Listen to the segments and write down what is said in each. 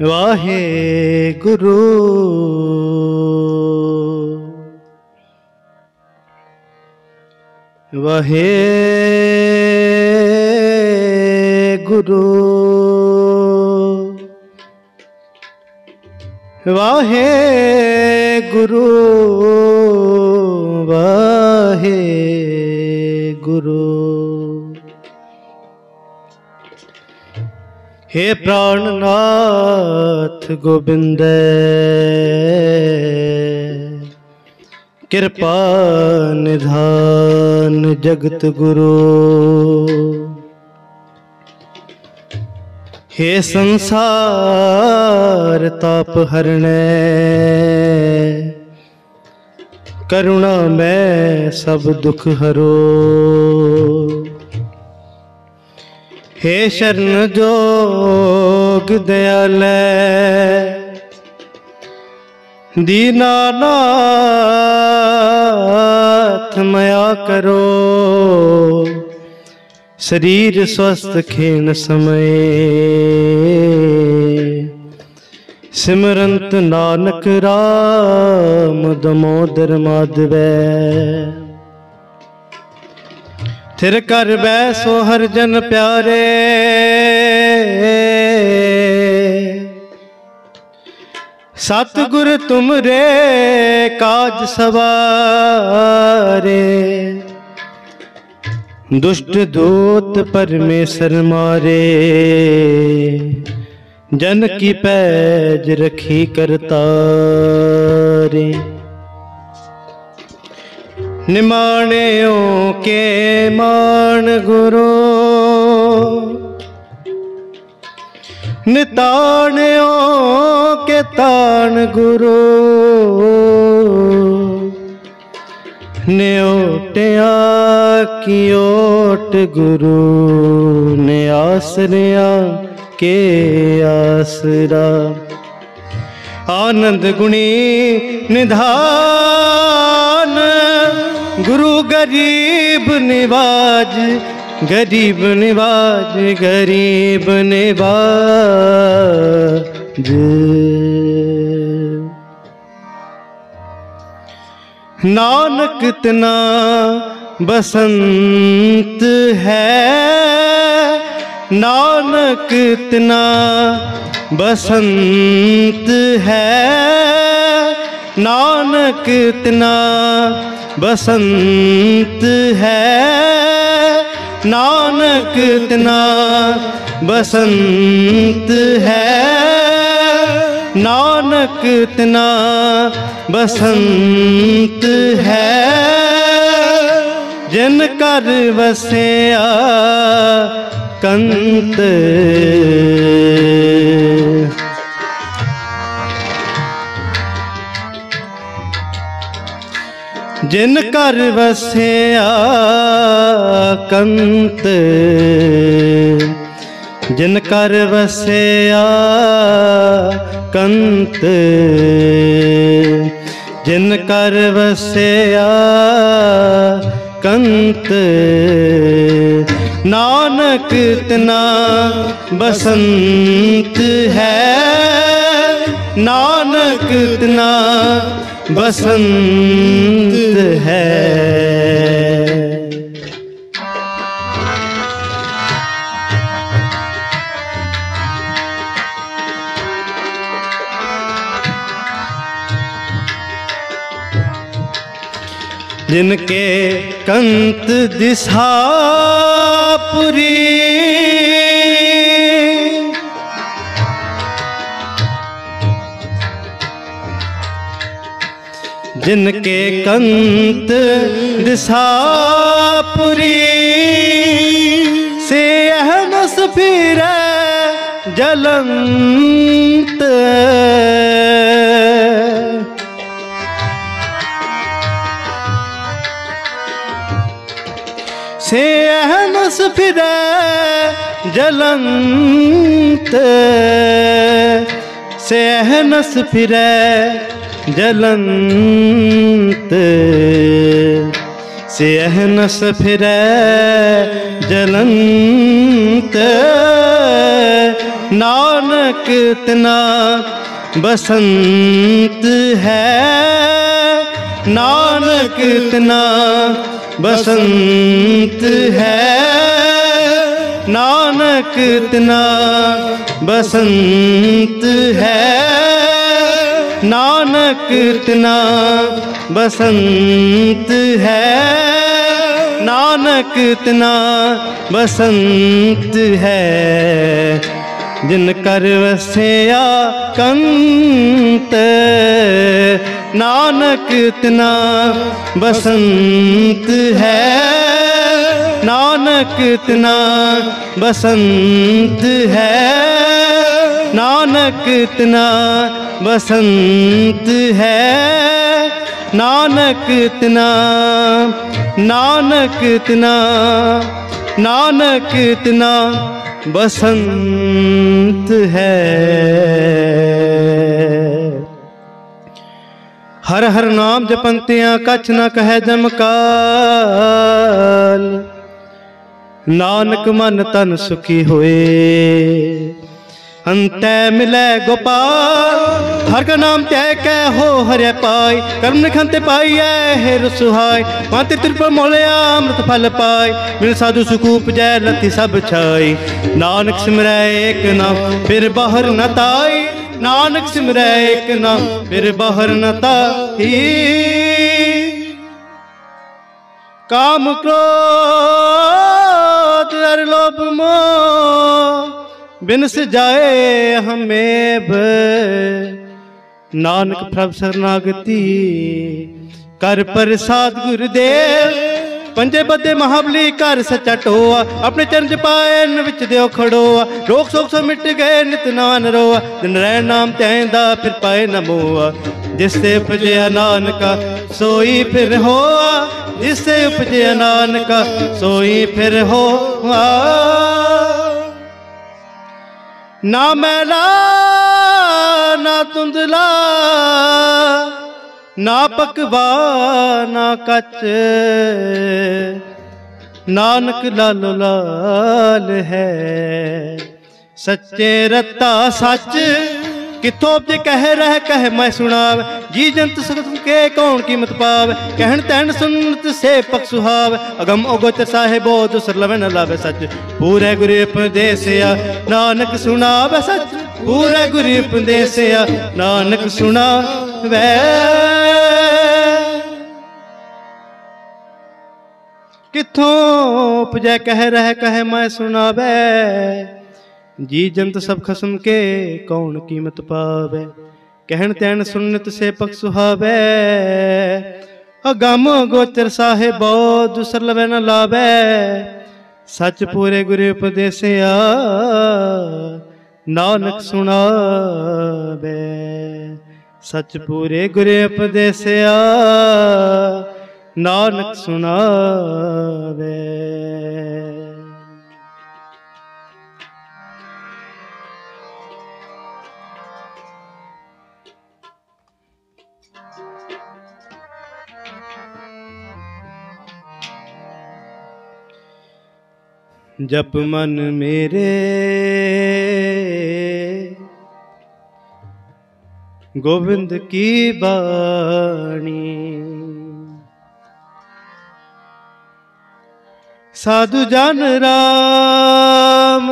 वाहे गुरु। वाहे गुरु। वाहे गुरु। वाहे। हे प्राणनाथ गोविंद कृपा निधान जगत गुरु हे संसार ताप हरणे करुणा में सब दुख हरो हे शरण जोग दयाल दीनानाथ मया करो। शरीर स्वस्थ खेन समय। सिमरंत नानक राम दमोदर माधव। थिर कर बैसो हर प्यारे। सतगुर तुम रे, काज सवारे। दुष्ट दूत परमेश्वर मारे। जन की पैज रखी करतारे। निमाणियों के मान गुरु निताणियों के तान गुरु न्योटिया की ओट गुरु ने आसरिया के आसरा आनंद गुणी निधान गुरु गरीब निवाज गरीब निवाज गरीब निवाज। नानक तना बसंत है, नानक तना बसंत है, नानक तना बसंत है। नानक तना बसंत है। नानक तना बसंत है। जिन कर वसया कंत। जिन कर वसया कंत, जिन कर वसया कंत, जिन कर वसया कंत। नानक तना बसंत है, नानक तना बसंत है। जिनके कंत दिशापुरी जिनके कंत दिशापुरी से अहनस फिर जलंत। से अहनस फिर जलंत। से अहनस फिर जलंत से अहनस फिर जलंत। नानक इतना बसंत है। नानक इतना बसंत है। नानक इतना बसंत है। नानक इतना बसंत है। नानक इतना बसंत है। जिन कर वसया कंत नानक इतना बसंत है। नानक इतना बसंत है। नानक इतना बसंत है। नानक इतना नानक इतना नानक इतना बसंत है। हर हर नाम जपंतियाँ कछ न कहे जमकाल नानक मन तन सुखी होए। अंत मिले गोपाल। हर का नाम तय कह हो हरे पाई। कर्म निखंते पाई है सुहाय माते त्रिपुर मोलिया अमृत फल पाई। मिल साधु सुकूप जय लति सब छाई। नानक सिमरै एक नाम, फिर बाहर न ताई। नानक सिमरै एक नाम, फिर बाहर न ताई। काम क्रोध लोभ मोह। बिन जाए हमें नानक प्रभ शरणागति कर प्रसाद गुरुदेव। पंजे बदे महाबली कर सच्चा टोआ। अपने चरण पाए न देओ खड़ोआ। रोक सोक सो मिट गए नित नान रोआ। दिन रह नाम तैंदा फिर पाए न जिससे उपजया नानका, सोई फिर होआ। जिससे उपजया नानका, सोई फिर होआ। ना मैला ना तुंदला ना पकवा ना कच नानक लाल लाल है सच्चे रत्ता सच किथों जे कह रह कह मैं सुनाव जी जंत सगत के कौन कीमत पाव कहन तैन सुनत से पक सुहाव अगम अगोचर साहेबो दुसर लवे न लावे सच पूरे गुरु उपदेसिया नानक सुनावे सच पूरे गुरु उपदेसिया नानक सुनावे किथों उपजय कह रह कह मैं सुनावे ਜੀ ਜੰਤ ਸਭ ਖਸਮ ਕੇ ਕੌਣ ਕੀਮਤ ਪਾਵੇ? ਕਹਿਣ ਤੈਨ ਸੁਨਨਤ ਸੇ ਪਖ ਸੁਹਾਵੇ। ਅਗਮ ਗੋਚਰ ਸਾਹਿਬੋ ਦੂਸਰ ਲਵੇ ਨਾ ਲਾਵੇ। ਸੱਚ ਪੂਰੇ ਗੁਰੇ ਉਪਦੇਸਿਆ ਨਾਨਕ ਸੁਣਾਵੇ। ਸੱਚ ਪੂਰੇ ਗੁਰੇ ਉਪਦੇਸਿਆ ਨਾਨਕ ਸੁਣਾਵੇ। जप मन मेरे गोविंद की बाणी साधु जन राम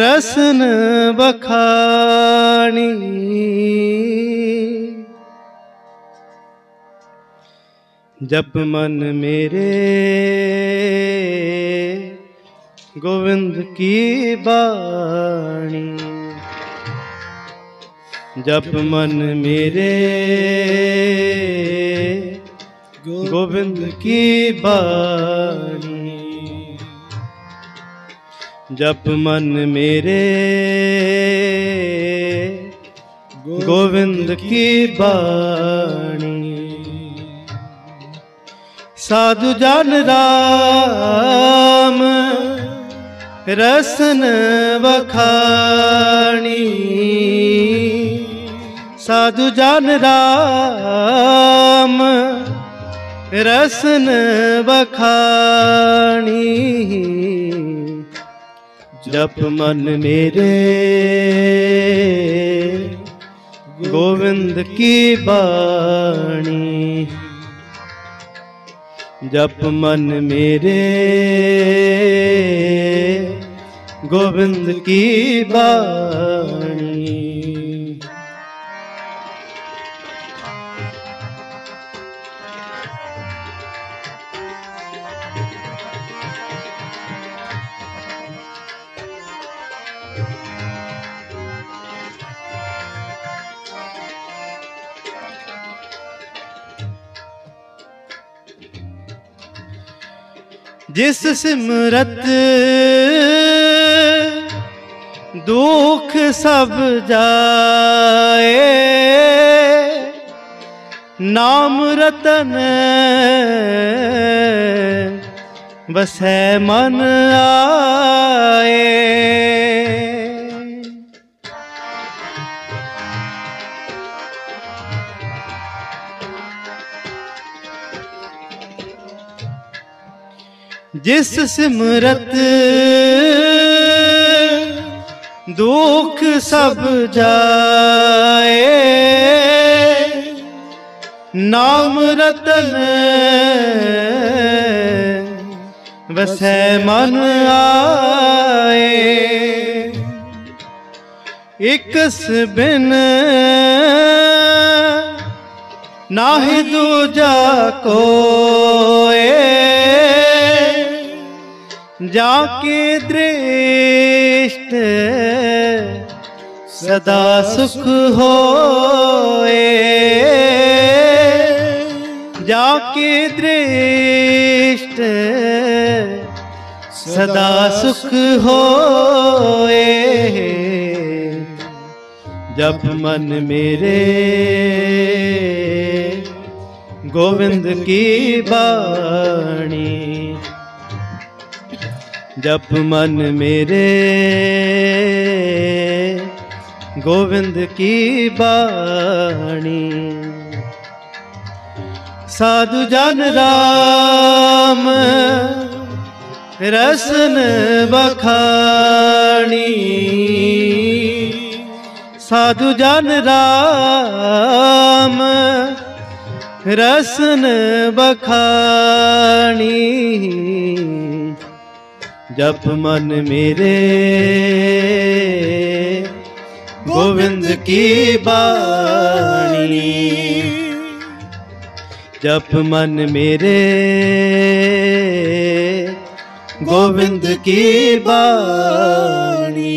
रसन बखानी जप मन मेरे गोविंद की बाणी। जप मन मेरे गोविंद की बाणी। जप मन मेरे गोविंद की बाणी। साधु जन राम, रसन बखानी साधु जन राम, रसन बखानी जप मन मेरे, गोविंद की बाणी। जप मन मेरे गोविंद की बाणी जिस सिमरत दुख सब जाए। नाम रतन है मन आए। जिस सिमरत, दुख सब जाए। नाम रतन, वसै मन आए। इकस बिन, नाहि दूजा कोए। जाके दृष्ट, सदा सुख होए। जाके दृष्ट, सदा सुख होए। जब मन मेरे गोविंद की बाणी जप मन मेरे गोविंद की बाणी। साधु जन राम, रसन बखानी साधु जन राम, रसन बखानी जप मन मेरे गोविंद की बाणी जप मन मेरे गोविंद की बाणी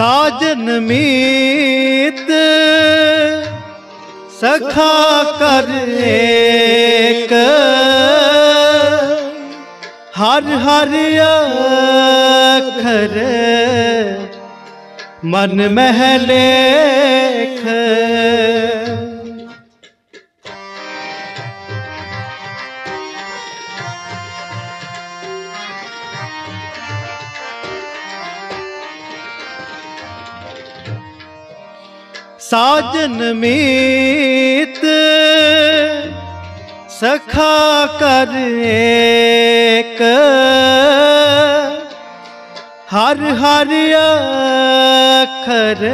साजन मीत सखा कर एक। हर हर अखर मन महलेख साजन मीत सखा कर एक। हर हर अखर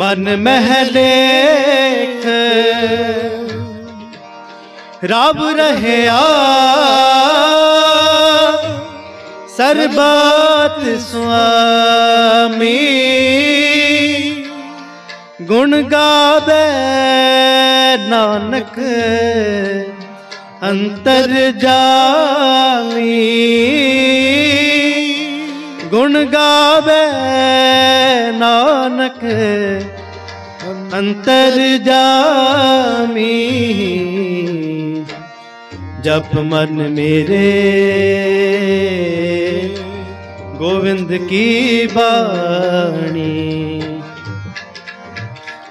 मन महलेख रब रहे सरबत स्वामी। गुण गावे नानक अंतर जामी गुण गावे नानक अंतर जामी जप मन मेरे गोविंद की बाणी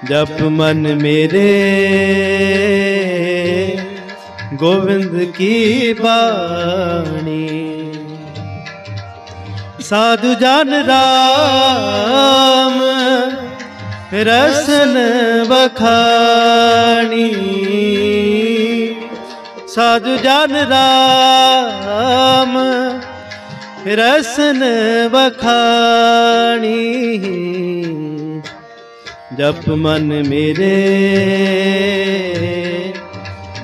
जप मन मेरे गोविंद की बाणी। साधु जान राम, रसन बखानी। साधु जान राम, रसन बखानी। जप मन मेरे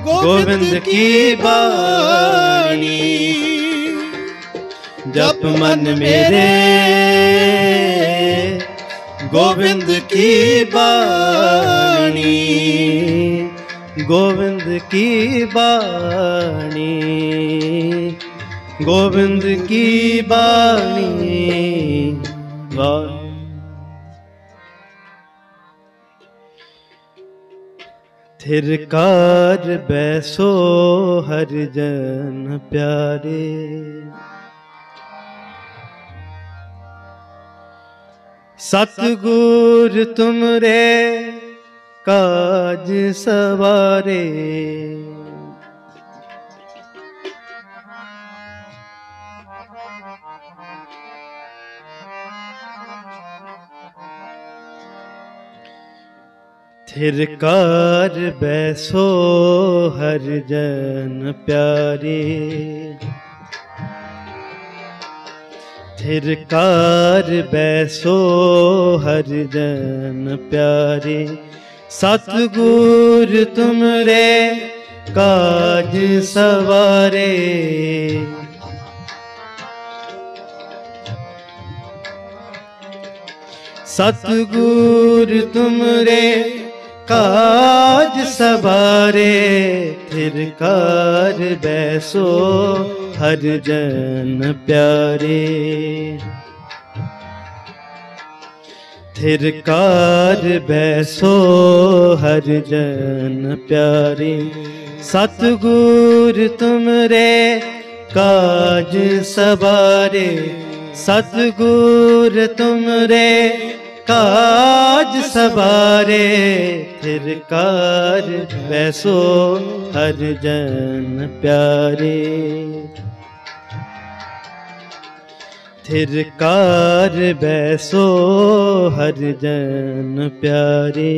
गोविंद की बाणी जप मन मेरे गोविंद की बाणी गोविंद की बाणी गोविंद की बाणी वाणी थिरकार बैसो हर जन प्यारे। सतगुर तुमरे काज सवारे। थिरकार बैसो हर जन प्यारे। थिरकार बैसो हर जन प्यारे। सतगुर तुमरे काज सवारे। सतगुर तुमरे काज सवारे थिरकार बैसो हर जन प्यारे। थिरकार बैसो हर जन प्यारे। सतगुर तुमरे काज सवारे, सतगुर तुमरे काज सवारे थिरकार बैसो हर जन प्यारे। थिरकार बैसो हर जन प्यारे।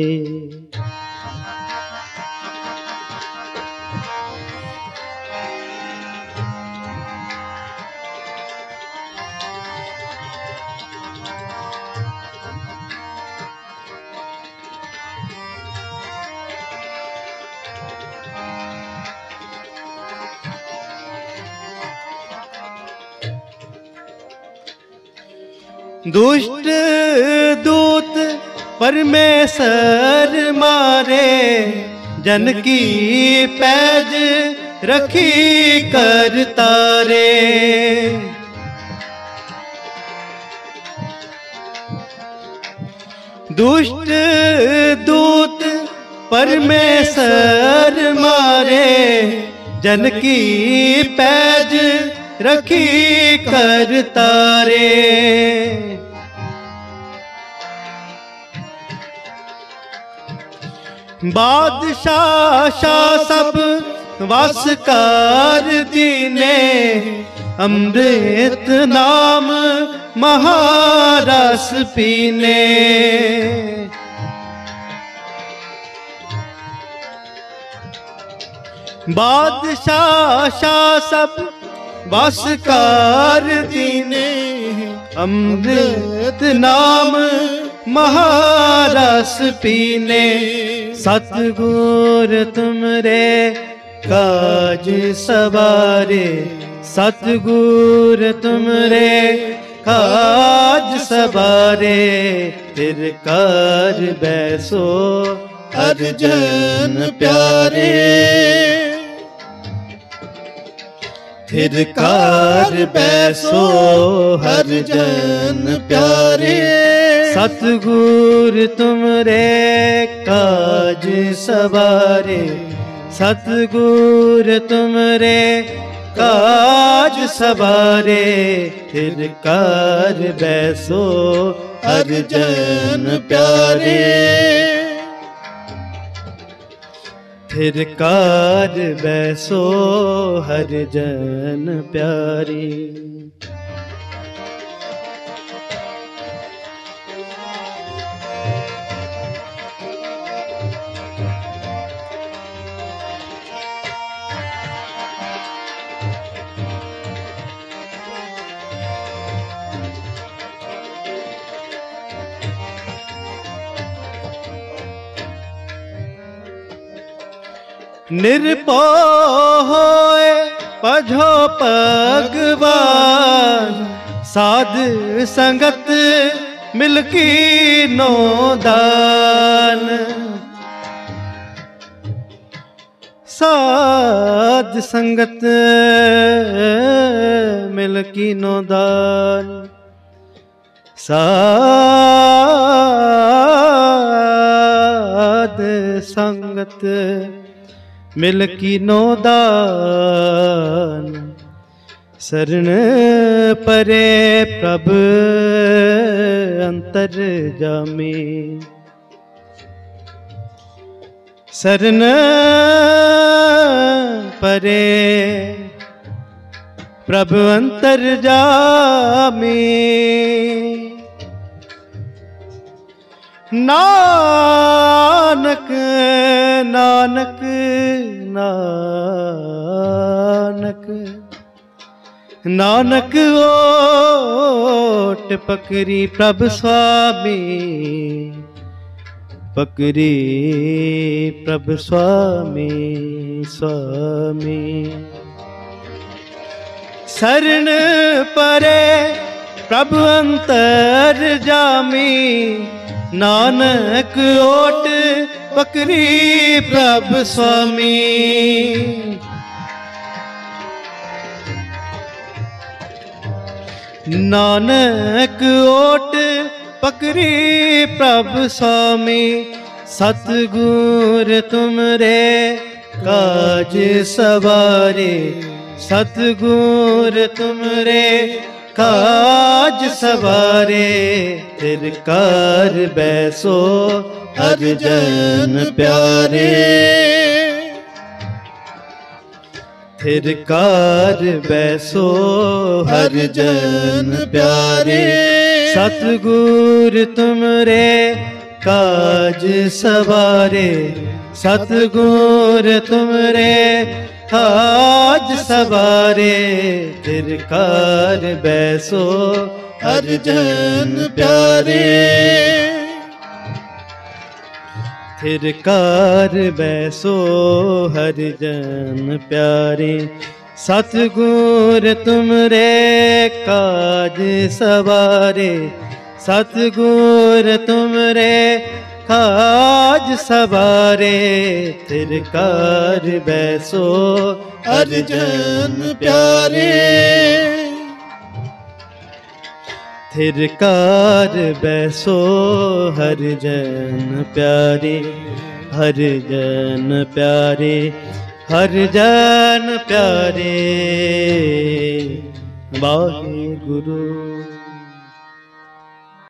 दुष्ट दूत परमेश्वर मारे जन की पैज रखी कर तारे। दुष्ट दूत परमेश्वर मारे जन की पैज रखी कर तारे। बादशाह, शाह सब वासकार दीने। अमृत नाम महारस पीने। बादशाह, शाह सब वासकार दीने अमृत नाम महारस पीने। सतगुर तुमरे काज सवारे। सतगुर तुमरे काज सवारे। फिर कार बैसो हर जन प्यारे। फिर कार बैसो, हर जन प्यारे। सतगुर तुमरे काज सवारे। सतगुर तुमरे काज सवारे। फिर कार बैसो, हर जन प्यारे। थिर कार बैसो हर जन प्यारी। निरपो होए पझो पगवान। साध संगत मिलकी नोदान साध संगत मिलकी नोदान साध संगत मिल की नोदान शरण परे प्रभ अंतर जामी। शरण परे प्रभु अंतर जामी। नानक नानक नानक। नानक ओट पकरी प्रभ स्वामी पकरी प्रभ स्वामी स्वामी। शरण परे प्रभु अंतर जामी नानक ओट पकरी प्रभ स्वामी। नानक ओट पकरी प्रभ स्वामी, सतगुर तुमरे काज सवारे, सतगुर तुमरे काज सवारे तिरकार बैसो हर जन प्यारे। थिरकार बैसो हर जन प्यारे। सतगुर तुमरे काज सवारे, सतगुर तुमरे आज सवारे तिरकार बैसो हर जन प्यारे थिरकार बैसो हर जन प्यारे। सतगुर तुमरे काज सवारे। सतगुर तुमरे आज सवारे तिरकार बैसो, अर्जन प्यारे। थिरकार बैसो हर प्यारे हर प्यारे हर जन प्यारे। वाहे गुरु